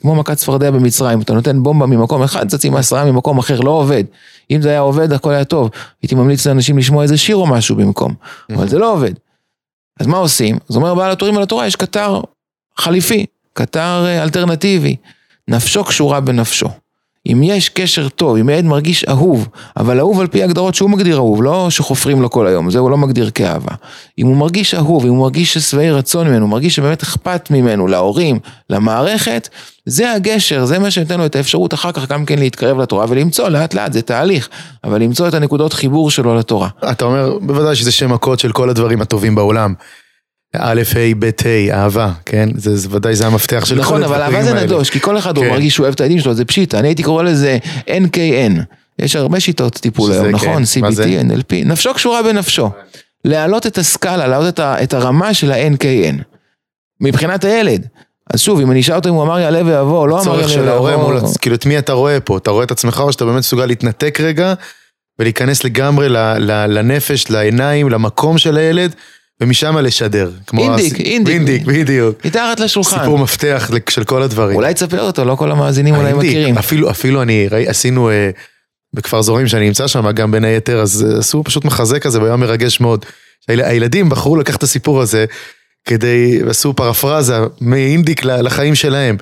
כמו מכת צפרדע במצרים, אתה נותן בומבה ממקום אחד, צצים עשרה ממקום אחר, לא עובד. אם זה היה עובד, הכל היה טוב. הייתי ממליץ לאנשים לשמוע איזה שיר או משהו במקום, אבל זה לא עובד. אז מה עושים? אז אומר בעל התורים על התורה, יש קטר חליפי, קטר אה, אלטרנטיבי. נפשו קשורה בנפשו. אם יש קשר טוב, אם הילד מרגיש אהוב, אבל אהוב על פי הגדרות שהוא מגדיר אהוב, לא שחופרים לו כל היום, זה הוא לא מגדיר כאהבה. אם הוא מרגיש אהוב, אם הוא מרגיש שבעי רצון ממנו, הוא מרגיש שבאמת אכפת ממנו, להורים, למערכת, זה הגשר, זה מה שנותן לו את האפשרות אחר כך גם כן להתקרב לתורה ולמצוא לאט לאט, זה תהליך, אבל למצוא את הנקודות חיבור שלו לתורה. אתה אומר, בוודאי שזה שם הקוד של כל הדברים הטובים בעולם. א', ה', ב', ה', אהבה, כן? זה, זה ודאי זה המפתח של נכון, כל אבל הדברים אהבה זה האלה. נדוש, כי כל אחד הוא כן. מרגיש שהוא אוהב את הילדים שלו, זה פשיטה, אני הייתי קורא לזה NKN. יש הרבה שיטות טיפול היום, כן, נכון? זה? CBT, NLP, נפשו קשורה בנפשו. להעלות את הסקאלה, להעלות את ה- את הרמה של ה-NKN. מבחינת הילד. אז שוב, אם אני אשאל אותו אם הוא אמר יעלה ויבוא, לא אמר הצורך יעלה של ההורה מול, ויבוא. הצ- כאילו, את מי אתה רואה פה? אתה רואה את עצמך או שאתה באמת מסוגל להתנתק רגע ולהיכנס לגמרי ל, ל, לנפש, לעיניים, למקום של הילד, ומשם לשדר. אינדיק, הס- אינדיק. אינדיק, בדיוק. מתחת לשולחן. סיפור מפתח של כל הדברים. אולי תספר אותו, לא כל המאזינים אולי האינדיק, מכירים. אפילו, אפילו אני, ראי, עשינו אה, בכפר זורעים שאני נמצא שם, גם בין היתר, אז אה, עשו פשוט מחזה כזה, והיה מרגש מאוד. הילדים בחרו לקחת את הסיפור הזה, כדי, עשו פרפרזה מאינדיק לחיים שלהם.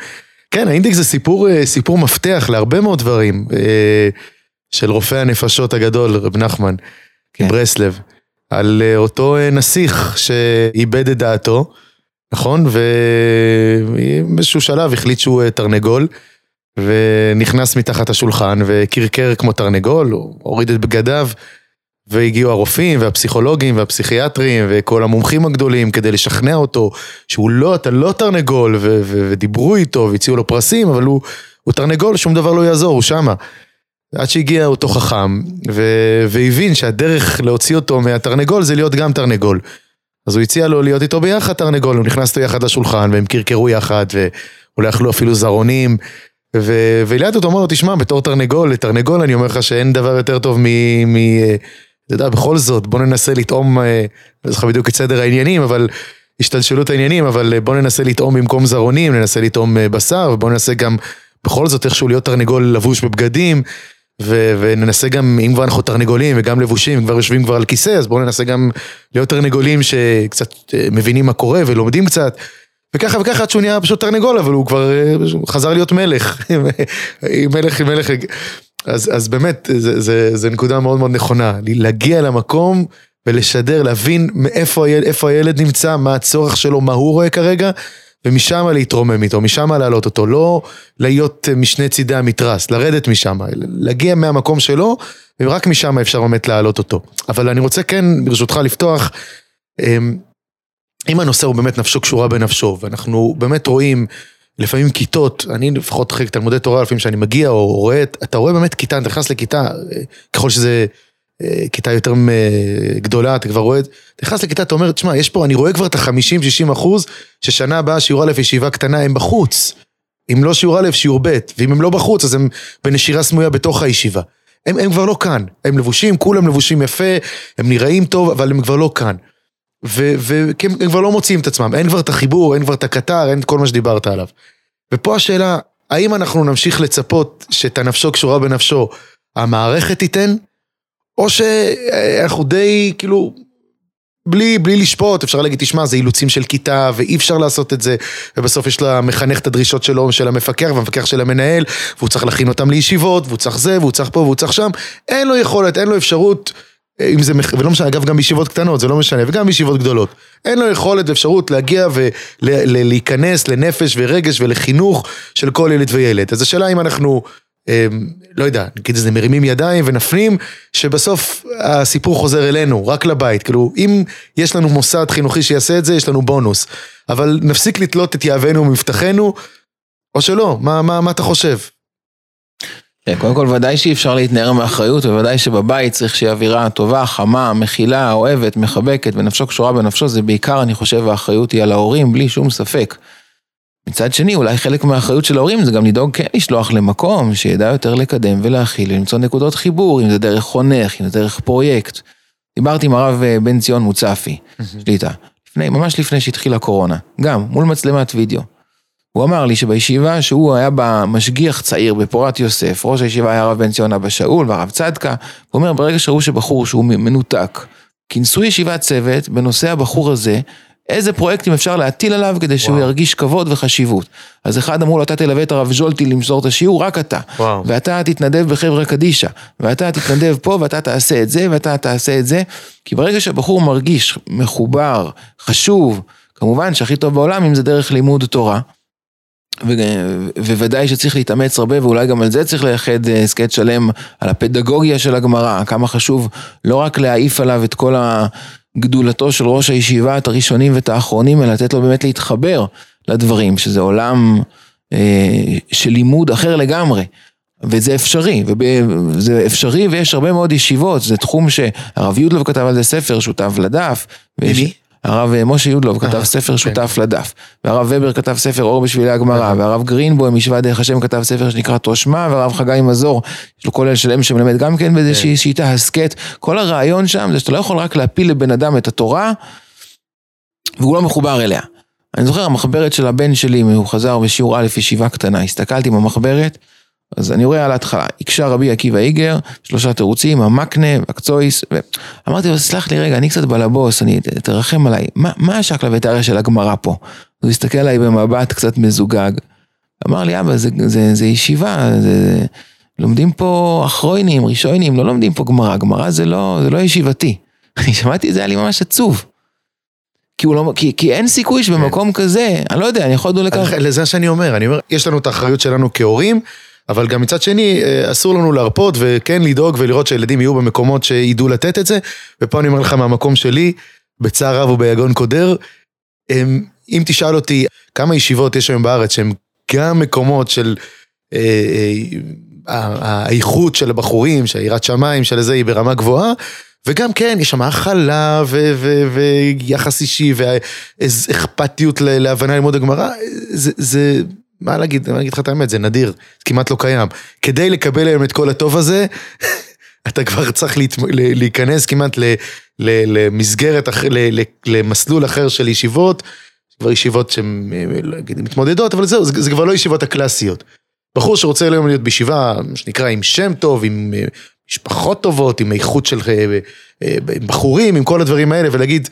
כן, האינדיק זה סיפור, אה, סיפור מפתח להרבה מאוד דברים, אה, של רופא הנפשות הגדול, רב נחמן, כן. ברסלב, על אה, אותו אה, נסיך שאיבד את דעתו, נכון? ובאיזשהו שלב החליט שהוא אה, תרנגול, ונכנס מתחת השולחן וקרקר כמו תרנגול, הוא הוריד את בגדיו, והגיעו הרופאים והפסיכולוגים והפסיכיאטרים וכל המומחים הגדולים כדי לשכנע אותו שהוא לא, אתה לא תרנגול, ו- ו- ודיברו איתו והציעו לו פרסים, אבל הוא, הוא תרנגול, שום דבר לא יעזור, הוא שמה. עד שהגיע אותו חכם, ו- והבין שהדרך להוציא אותו מהתרנגול זה להיות גם תרנגול. אז הוא הציע לו להיות איתו ביחד תרנגול, הוא נכנס איתו יחד לשולחן, והם קרקרו יחד, ואולי אכלו אפילו זרעונים. ו- וליד אותו אמר לו, תשמע, בתור תרנגול, לתרנגול אני אומר לך שאין דבר יותר טוב מ... מ- אה, אתה יודע, בכל זאת, בוא ננסה לטעום, אה, אני לא זוכר בדיוק את סדר העניינים, אבל השתלשלות העניינים, אבל אה, בוא ננסה לטעום במקום זרעונים, ננסה לטעום אה, בשר, ובוא ננסה גם בכל זאת איכשהו להיות תרנגול לבוש בבגדים, ו- וננסה גם, אם כבר אנחנו תרנגולים וגם לבושים, כבר יושבים כבר על כיסא, אז בואו ננסה גם להיות תרנגולים שקצת אה, מבינים מה קורה ולומדים קצת. וככה וככה עד שהוא נהיה פשוט תרנגול, אבל הוא כבר אה, חזר להיות מלך. <laughs> מלך עם מלך. אז, אז באמת, זה נקודה מאוד מאוד נכונה. להגיע למקום ולשדר, להבין מאיפה הילד, הילד נמצא, מה הצורך שלו, מה הוא רואה כרגע, ומשם להתרומם איתו, משם להעלות אותו, לא להיות אה, משני צידי המתרס, לרדת משם, להגיע מהמקום שלו, ורק משם אפשר באמת להעלות אותו. אבל אני רוצה כן, ברשותך, לפתוח, אמ, אם הנושא הוא באמת נפשו קשורה בנפשו, ואנחנו באמת רואים לפעמים כיתות, אני לפחות חלק תלמודי תורה, לפעמים שאני מגיע או רואה, אתה רואה באמת כיתה, אתה נכנס לכיתה, אה, ככל שזה כיתה יותר אה, גדולה, אתה כבר רואה, אתה נכנס לכיתה, אתה אומר, תשמע, יש פה, אני רואה כבר את ה-50-60 אחוז, ששנה הבאה שיעור א' ישיבה קטנה, הם בחוץ. אם לא שיעור א', שיעור ב', ואם הם לא בחוץ, אז הם בנשירה סמויה בתוך הישיבה. הם, הם כבר לא כאן, הם לבושים, כולם לבושים יפה, הם נראים טוב, אבל הם כבר לא כאן. וכי הם כבר לא מוצאים את עצמם, אין כבר את החיבור, אין כבר את הקטר, אין את כל מה שדיברת עליו. ופה השאלה, האם אנחנו נמשיך לצפות שאת הנפשו קשורה בנפשו, המערכת תיתן, או שאנחנו די, כאילו, בלי, בלי לשפוט, אפשר להגיד, תשמע, זה אילוצים של כיתה, ואי אפשר לעשות את זה, ובסוף יש למחנך את הדרישות שלו, של המפקח, והמפקח של המנהל, והוא צריך להכין אותם לישיבות, והוא צריך זה, והוא צריך פה, והוא צריך שם, אין לו יכולת, אין לו אפשרות אם זה, ולא משנה, אגב גם בישיבות קטנות, זה לא משנה, וגם בישיבות גדולות. אין לו יכולת ואפשרות להגיע ולהיכנס לנפש ורגש ולחינוך של כל ילד וילד. אז השאלה אם אנחנו, אה, לא יודע, נגיד איזה מרימים ידיים ונפנים, שבסוף הסיפור חוזר אלינו, רק לבית. כאילו, אם יש לנו מוסד חינוכי שיעשה את זה, יש לנו בונוס. אבל נפסיק לתלות את יהבנו ומבטחנו, או שלא, מה, מה, מה אתה חושב? כן, קודם כל ודאי שאי אפשר להתנער מאחריות, ובוודאי שבבית צריך שיהיה אווירה טובה, חמה, מכילה, אוהבת, מחבקת, ונפשו קשורה בנפשו, זה בעיקר, אני חושב, האחריות היא על ההורים, בלי שום ספק. מצד שני, אולי חלק מהאחריות של ההורים זה גם לדאוג כן לשלוח למקום שידע יותר לקדם ולהכיל, ולמצוא נקודות חיבור, אם זה דרך חונך, אם זה דרך פרויקט. דיברתי עם הרב אה, בן ציון מוצפי, שליטה, לפני, ממש לפני שהתחילה הקורונה, גם מול מצלמת וידאו. הוא אמר לי שבישיבה שהוא היה בה משגיח צעיר בפורת יוסף, ראש הישיבה היה הרב בן ציון אבא שאול והרב צדקה, הוא אומר ברגע שראו שבחור שהוא מנותק, כינסו ישיבת צוות בנושא הבחור הזה, איזה פרויקטים אפשר להטיל עליו כדי שהוא וואו. ירגיש כבוד וחשיבות. אז אחד אמרו לו, אתה תלווה את הרב ז'ולטי למסור את השיעור, רק אתה. וואו. ואתה תתנדב בחברה קדישא, ואתה תתנדב פה, ואתה תעשה את זה, ואתה תעשה את זה. כי ברגע שהבחור מרגיש מחובר, חשוב, כמובן שהכי טוב בעולם אם זה דרך לימוד תורה. וודאי שצריך להתאמץ הרבה, ואולי גם על זה צריך לייחד אה, הסכת שלם על הפדגוגיה של הגמרא, כמה חשוב לא רק להעיף עליו את כל הגדולתו של ראש הישיבה, את הראשונים ואת האחרונים, אלא לתת לו באמת להתחבר לדברים, שזה עולם אה, של לימוד אחר לגמרי. וזה אפשרי, וזה אפשרי ויש הרבה מאוד ישיבות, זה תחום שהרב יודלוב כתב על זה ספר, שותף לדף. ויש- מי? הרב אה, משה יודלוב כתב אה, ספר כן. שותף לדף, והרב ובר כתב ספר אור בשבילי הגמרא, והרב גרינבוים משווה דרך השם כתב ספר שנקרא תושמה, והרב חגי מזור, יש לו כולל שלם שמלמד גם כן באיזושהי שיטה הסכת, כל הרעיון שם זה שאתה לא יכול רק להפיל לבן אדם את התורה, והוא לא מחובר אליה. אני זוכר המחברת של הבן שלי, הוא חזר בשיעור א' ישיבה קטנה, הסתכלתי במחברת, אז אני רואה על ההתחלה, הקשה רבי עקיבא איגר, שלושה תירוצים, המקנה, הקצויס, ואמרתי לו, סלח לי רגע, אני קצת בלבוס, אני, תרחם עליי, מה, מה השקלא וטריא של הגמרא פה? הוא הסתכל עליי במבט קצת מזוגג, אמר לי, אבא, זה, זה, זה ישיבה, זה, לומדים פה אחרוינים, ראשונים, לא לומדים פה גמרא, גמרא זה לא, זה לא ישיבתי. <laughs> אני שמעתי את זה, היה לי ממש עצוב. כי, לא, כי, כי אין סיכוי שבמקום כזה, אני לא יודע, אני יכול לדון לכך. לזה שאני אומר, אני אומר, יש לנו את האחריות שלנו כהורים, אבל גם מצד שני, אה, אסור לנו להרפות וכן לדאוג ולראות שהילדים יהיו במקומות שידעו לתת את זה, ופה אני אומר לך מהמקום שלי, בצער רב וביגון קודר, אם תשאל אותי כמה ישיבות יש היום בארץ שהן גם מקומות של אה, אה, האיכות של הבחורים, שהיראת שמיים של זה היא ברמה גבוהה, וגם כן, יש שם הכלה ויחס אישי ואכפתיות ל- להבנה ללמוד הגמרא, זה, זה, מה להגיד, אני אגיד לך את האמת, זה נדיר, זה כמעט לא קיים. כדי לקבל היום את כל הטוב הזה, <laughs> אתה כבר צריך להת... להיכנס כמעט ל... ל... למסגרת, אח... ל... למסלול אחר של ישיבות, כבר ישיבות שהן אה, לא מתמודדות, אבל זהו, זה, זה כבר לא ישיבות הקלאסיות. בחור שרוצה היום להיות בישיבה, מה שנקרא, עם שם טוב, עם אה, משפחות טובות, עם איכות של אה, אה, בחורים, עם כל הדברים האלה, ולהגיד,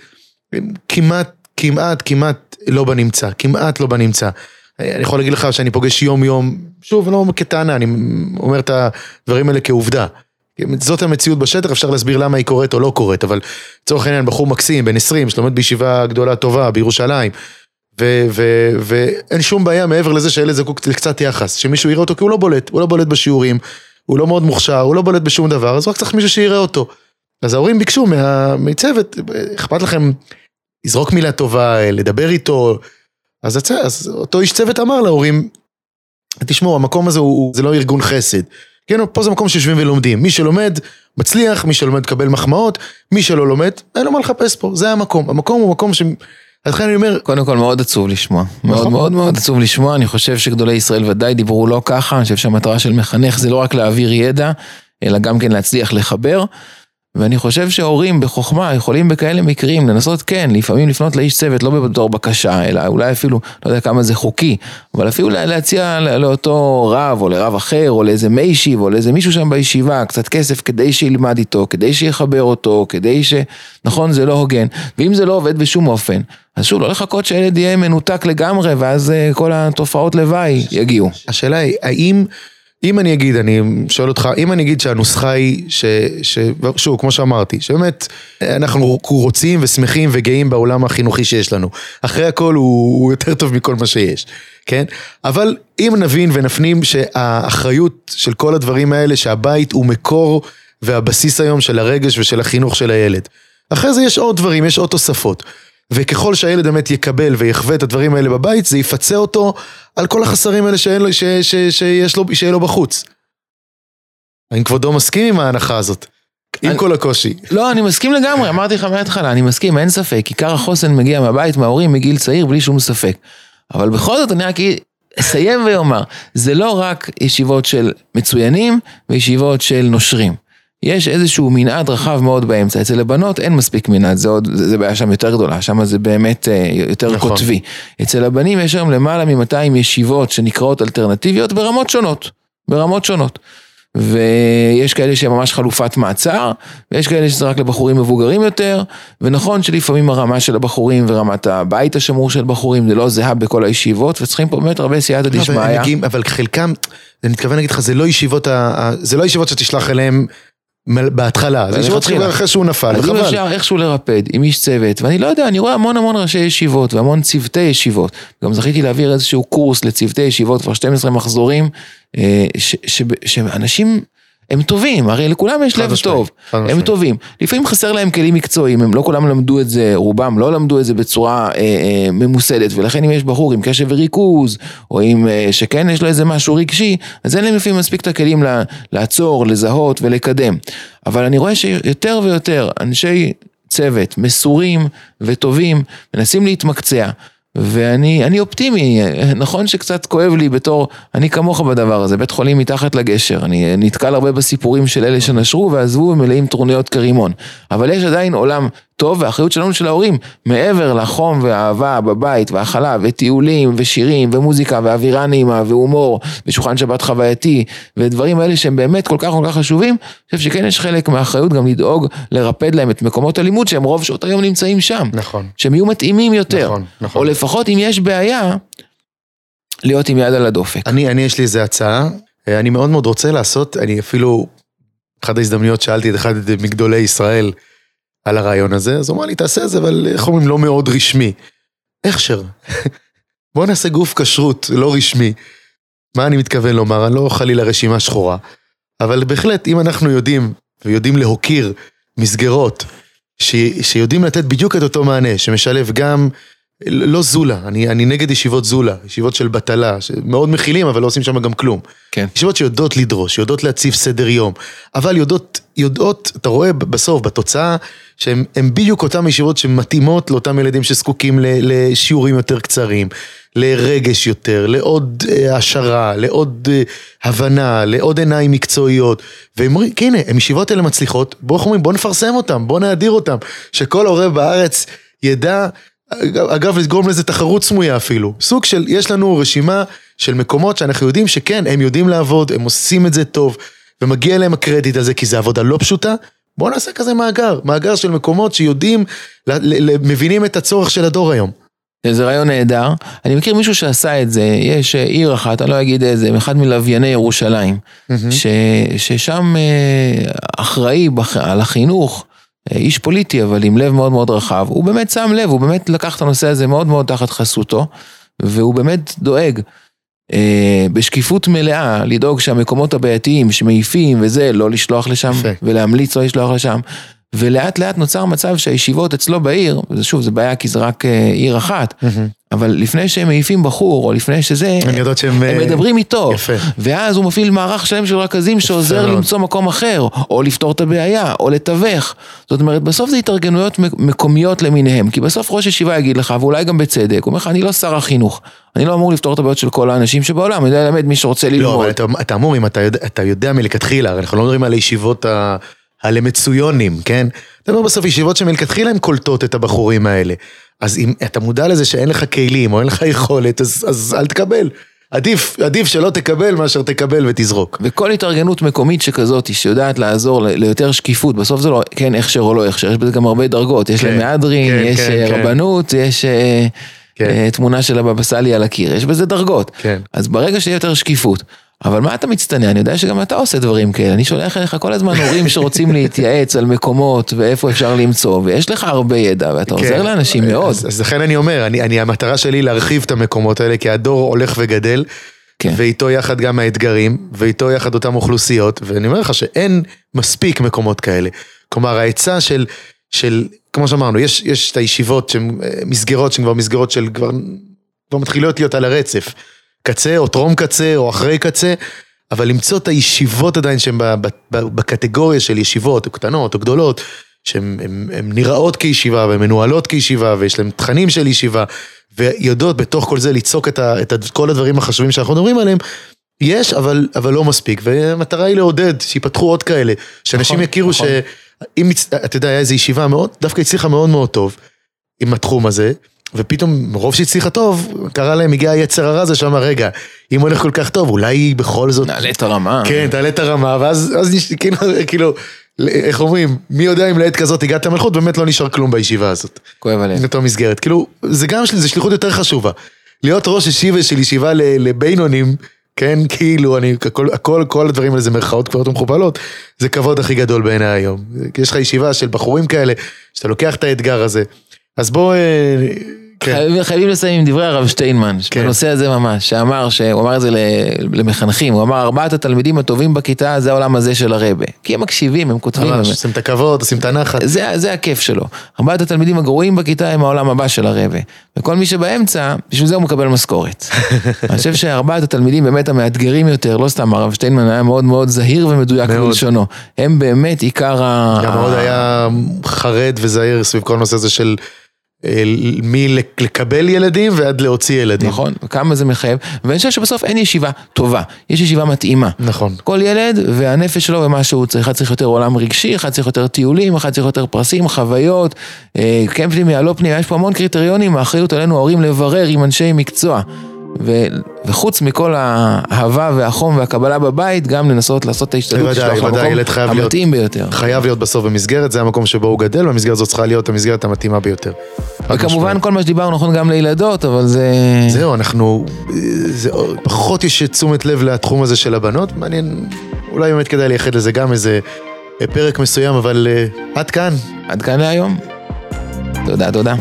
כמעט, כמעט, כמעט לא בנמצא, כמעט לא בנמצא. אני יכול להגיד לך שאני פוגש יום יום, שוב, לא כטענה, אני אומר את הדברים האלה כעובדה. זאת המציאות בשטח, אפשר להסביר למה היא קורית או לא קורית, אבל לצורך העניין בחור מקסים, בן 20, שלומד בישיבה גדולה טובה בירושלים, ואין שום בעיה מעבר לזה שהילד זקוק לקצת יחס, שמישהו יראה אותו, כי הוא לא בולט, הוא לא בולט בשיעורים, הוא לא מאוד מוכשר, הוא לא בולט בשום דבר, אז רק צריך מישהו שיראה אותו. אז ההורים ביקשו מה- מצוות, אכפת לכם לזרוק מילה טובה, לדבר איתו, אז, הצ... אז אותו איש צוות אמר להורים, תשמעו, המקום הזה הוא, זה לא ארגון חסד. כן, פה זה מקום שיושבים ולומדים. מי שלומד, מצליח, מי שלומד מקבל מחמאות, מי שלא לומד, אין לו מה לחפש פה, זה המקום. המקום הוא מקום ש... אז לכן אני אומר, קודם כל מאוד עצוב לשמוע, מאוד נכון. מאוד מאוד עצוב לשמוע, אני חושב שגדולי ישראל ודאי דיברו לא ככה, אני חושב שהמטרה של מחנך זה לא רק להעביר ידע, אלא גם כן להצליח לחבר, ואני חושב שהורים בחוכמה יכולים בכאלה מקרים לנסות כן, לפעמים לפנות לאיש צוות לא בתור בקשה, אלא אולי אפילו, לא יודע כמה זה חוקי, אבל אפילו לה- להציע לאותו רב או לרב אחר או לאיזה מיישיב או לאיזה מישהו שם בישיבה קצת כסף כדי שילמד איתו, כדי שיחבר אותו, כדי ש... נכון, זה לא הוגן, ואם זה לא עובד בשום אופן, אז שוב, לא לחכות שהילד יהיה מנותק לגמרי ואז אה, כל התופעות לוואי יגיעו. השאלה היא, האם אם אני אגיד, אני שואל אותך, אם אני אגיד שהנוסחה היא, ש, ש, שוב, כמו שאמרתי, שבאמת אנחנו רוצים ושמחים וגאים בעולם החינוכי שיש לנו. אחרי הכל הוא, הוא יותר טוב מכל מה שיש, כן? אבל אם נבין ונפנים שהאחריות של כל הדברים האלה, שהבית הוא מקור והבסיס היום של הרגש ושל החינוך של הילד. אחרי זה יש עוד דברים, יש עוד תוספות. וככל שהילד באמת יקבל ויחווה את הדברים האלה בבית, זה יפצה אותו על כל החסרים האלה שאין לו, ש, ש, שיש לו, שיהיה לו בחוץ. האם כבודו מסכים עם ההנחה הזאת? עם אני, כל הקושי. לא, אני מסכים לגמרי, אמרתי לך מההתחלה, אני מסכים, אין ספק. עיקר החוסן מגיע מהבית, מההורים, מגיל צעיר, בלי שום ספק. אבל בכל זאת, אני רק אסיים ואומר, זה לא רק ישיבות של מצוינים וישיבות של נושרים. יש איזשהו מנעד רחב מאוד באמצע, אצל הבנות אין מספיק מנעד, זה, עוד, זה, זה בעיה שם יותר גדולה, שם זה באמת אה, יותר נכון. קוטבי. אצל הבנים יש היום למעלה מ-200 ישיבות שנקראות אלטרנטיביות ברמות שונות, ברמות שונות. ויש כאלה שהם ממש חלופת מעצר, ויש כאלה שזה רק לבחורים מבוגרים יותר, ונכון שלפעמים הרמה של הבחורים ורמת הבית השמור של בחורים זה לא זהה בכל הישיבות, וצריכים פה באמת הרבה סייעתא לא, דשמיא. אבל חלקם, אני מתכוון להגיד לך, זה לא ישיבות, זה לא ישיבות שתשלח אליהם בהתחלה, זה ישיבות שכבר אחרי שהוא נפל, חבל. אז אפשר איכשהו לרפד עם איש צוות, ואני לא יודע, אני רואה המון המון ראשי ישיבות והמון צוותי ישיבות. גם זכיתי להעביר איזשהו קורס לצוותי ישיבות כבר 12 מחזורים, אה, שאנשים הם טובים, הרי לכולם יש לב טוב, הם טובים. לפעמים חסר להם כלים מקצועיים, הם לא כולם למדו את זה, רובם לא למדו את זה בצורה אה, אה, ממוסדת, ולכן אם יש בחור עם קשב וריכוז, או אם אה, שכן יש לו איזה משהו רגשי, אז אין להם לפעמים מספיק את הכלים לה, לעצור, לזהות ולקדם. אבל אני רואה שיותר ויותר אנשי צוות מסורים וטובים מנסים להתמקצע. ואני אופטימי, נכון שקצת כואב לי בתור, אני כמוך בדבר הזה, בית חולים מתחת לגשר, אני נתקל הרבה בסיפורים של אלה שנשרו ועזבו ומלאים טרוניות כרימון, אבל יש עדיין עולם טוב והאחריות שלנו של ההורים, מעבר לחום והאהבה בבית והחלב וטיולים ושירים ומוזיקה ואווירה נעימה והומור ושולחן שבת חווייתי ודברים האלה שהם באמת כל כך כל כך חשובים, אני חושב שכן יש חלק מהאחריות גם לדאוג לרפד להם את מקומות הלימוד שהם רוב שעות היום נמצאים שם. נכון. שהם יהיו מתאימים יותר. נכון, נכון. או לפחות אם יש בעיה, להיות עם יד על הדופק. אני, אני יש לי איזה הצעה, אני מאוד מאוד רוצה לעשות, אני אפילו, אחת ההזדמנויות שאלתי את אחד מגדולי ישראל, על הרעיון הזה, אז הוא אמר לי, תעשה את זה, אבל איך אומרים, לא מאוד רשמי. הכשר. <laughs> בוא נעשה גוף כשרות לא רשמי. מה אני מתכוון לומר? אני לא חלילה רשימה שחורה, אבל בהחלט, אם אנחנו יודעים, ויודעים להוקיר מסגרות, ש, שיודעים לתת בדיוק את אותו מענה, שמשלב גם לא זולה, אני, אני נגד ישיבות זולה, ישיבות של בטלה, שמאוד מכילים אבל לא עושים שם גם כלום. כן. ישיבות שיודעות לדרוש, יודעות להציב סדר יום, אבל יודעות, יודעות, אתה רואה בסוף, בתוצאה, שהן בדיוק אותן ישיבות שמתאימות לאותם ילדים שזקוקים לשיעורים יותר קצרים, לרגש יותר, לעוד אה, העשרה, לעוד אה, הבנה, לעוד עיניים מקצועיות. והם אומרים, הנה, הן ישיבות האלה מצליחות, בואו אומרים, בואו נפרסם אותן, בואו נאדיר אותן, שכל הורה בארץ ידע אגב, לגרום לזה תחרות סמויה אפילו. סוג של, יש לנו רשימה של מקומות שאנחנו יודעים שכן, הם יודעים לעבוד, הם עושים את זה טוב, ומגיע להם הקרדיט הזה כי זו עבודה לא פשוטה. בואו נעשה כזה מאגר, מאגר של מקומות שיודעים, מבינים את הצורך של הדור היום. זה רעיון נהדר. אני מכיר מישהו שעשה את זה, יש עיר אחת, אני לא אגיד איזה, אחד מלווייני ירושלים, mm-hmm. ש, ששם אה, אחראי בח, על החינוך. איש פוליטי אבל עם לב מאוד מאוד רחב, הוא באמת שם לב, הוא באמת לקח את הנושא הזה מאוד מאוד תחת חסותו, והוא באמת דואג אה, בשקיפות מלאה לדאוג שהמקומות הבעייתיים שמעיפים וזה, לא לשלוח לשם, ולהמליץ לא לשלוח לשם. ולאט לאט נוצר מצב שהישיבות אצלו בעיר, ושוב, זה בעיה כי זה רק אה, עיר אחת, mm-hmm. אבל לפני שהם מעיפים בחור, או לפני שזה, הם שהם... הם אה, מדברים איתו. יפה. ואז הוא מפעיל מערך שלם של רכזים שעוזר מאוד. למצוא מקום אחר, או לפתור את הבעיה, או לתווך. זאת אומרת, בסוף זה התארגנויות מקומיות למיניהם, כי בסוף ראש ישיבה יגיד לך, ואולי גם בצדק, הוא אומר לך, אני לא שר החינוך, אני לא אמור לפתור את הבעיות של כל האנשים שבעולם, אני יודע ללמד מי שרוצה ללמוד. לא, אבל אתה, אתה אמור, אם אתה יודע, אתה יודע מלכתחילה, אנחנו לא מדברים על הישיבות ה... הלמצויונים, כן? אתה אומר בסוף ישיבות שמלכתחילה הן קולטות את הבחורים האלה. אז אם אתה מודע לזה שאין לך כלים או אין לך יכולת, אז, אז אל תקבל. עדיף, עדיף שלא תקבל מאשר תקבל ותזרוק. וכל התארגנות מקומית שכזאת, שיודעת לעזור ליותר שקיפות, בסוף זה לא כן הכשר או לא הכשר, יש בזה גם הרבה דרגות, יש כן, למהדרין, כן, יש כן, כן. רבנות, כן. יש... כן. אה, תמונה של הבבא סאלי על הקיר, יש בזה דרגות. כן. אז ברגע שיהיה יותר שקיפות, אבל מה אתה מצטנע? אני יודע שגם אתה עושה דברים כאלה, אני שולח אליך כל הזמן הורים שרוצים <laughs> להתייעץ על מקומות ואיפה אפשר למצוא, ויש לך הרבה ידע ואתה עוזר כן. לאנשים מאוד. אז, אז לכן אני אומר, אני, אני, המטרה שלי להרחיב את המקומות האלה, כי הדור הולך וגדל, כן. ואיתו יחד גם האתגרים, ואיתו יחד אותם אוכלוסיות, ואני אומר לך שאין מספיק מקומות כאלה. כלומר, ההיצע של, של כמו שאמרנו, יש, יש את הישיבות שהן אה, מסגרות שהן כבר מסגרות של כבר, כבר מתחילות להיות על הרצף. קצה או טרום קצה או אחרי קצה, אבל למצוא את הישיבות עדיין שהן בקטגוריה של ישיבות, או קטנות או גדולות, שהן הן- הן נראות כישיבה והן מנוהלות כישיבה ויש להן תכנים של ישיבה, ויודעות בתוך כל זה ליצוק את, ה, את כל הדברים החשובים שאנחנו מדברים עליהם. יש, אבל, אבל לא מספיק, והמטרה היא לעודד, שיפתחו עוד כאלה, שאנשים נכון, יכירו נכון. הצ- אתה יודע, היה איזו ישיבה מאוד, דווקא הצליחה מאוד מאוד טוב עם התחום הזה, ופתאום מרוב שהצליחה טוב, קרה להם, הגיע היצר הרע הזה שאמר, רגע, אם הולך כל כך טוב, אולי בכל זאת... נעלה את הרמה. כן, תעלה את הרמה, ואז כאילו, כאילו, איך אומרים, מי יודע אם לעת כזאת הגעת למלכות, באמת לא נשאר כלום בישיבה הזאת. כואב הלב. באותה מסגרת. כאילו, זה גם, זה שליחות יותר חשובה. להיות ראש ישיבה של ישיבה לבינונים, כן, כאילו, אני, הכל, הכל, כל הדברים האלה זה מירכאות כפולות ומכופלות, זה כבוד הכי גדול בעיניי היום. יש לך ישיבה של בחורים כאלה, שאתה לוקח את האתגר הזה. אז בוא, אה, כן, חייבים, לסיים עם דברי הרב שטיינמן, כן. בנושא הזה ממש, שאמר, שהוא אמר את זה למחנכים, הוא אמר ארבעת התלמידים הטובים בכיתה זה העולם הזה של הרבה. כי הם מקשיבים, הם כותבים, הם... ממש, עושים את הכבוד, עושים את הנחת. זה, זה הכיף שלו. ארבעת התלמידים הגרועים בכיתה הם העולם הבא של הרבה. וכל מי שבאמצע, בשביל זה הוא מקבל משכורת. <laughs> אני חושב שארבעת התלמידים באמת המאתגרים יותר, לא סתם הרב שטיינמן היה מאוד מאוד זהיר ומדויק. בלשונו. הם באמת עיקר ה... גם מאוד היה חרד וזהיר סביב כל הנושא הזה של מלקבל ילדים ועד להוציא ילדים. נכון, כמה זה מחייב, ואני חושב שבסוף אין ישיבה טובה, יש ישיבה מתאימה. נכון. כל ילד והנפש שלו ומה שהוא צריך, אחד צריך יותר עולם רגשי, אחד צריך יותר טיולים, אחד צריך יותר פרסים, חוויות, אה, כן פנימיה, לא פנימיה, יש פה המון קריטריונים, האחריות עלינו ההורים לברר עם אנשי מקצוע. ו, וחוץ מכל האהבה והחום והקבלה בבית, גם לנסות לעשות את ההשתדלות בוודאי, למקום חייב להיות- המתאים ביותר. חייב להיות בסוף במסגרת, זה המקום שבו הוא גדל, והמסגרת הזאת צריכה להיות המסגרת המתאימה ביותר. וכמובן. כל מה שדיברנו נכון גם לילדות, אבל זה... זהו, אנחנו, זה, פחות יש תשומת לב לתחום הזה של הבנות, מעניין, אולי באמת כדאי לייחד לזה גם איזה פרק מסוים, אבל uh, עד כאן. עד כאן להיום. תודה, תודה.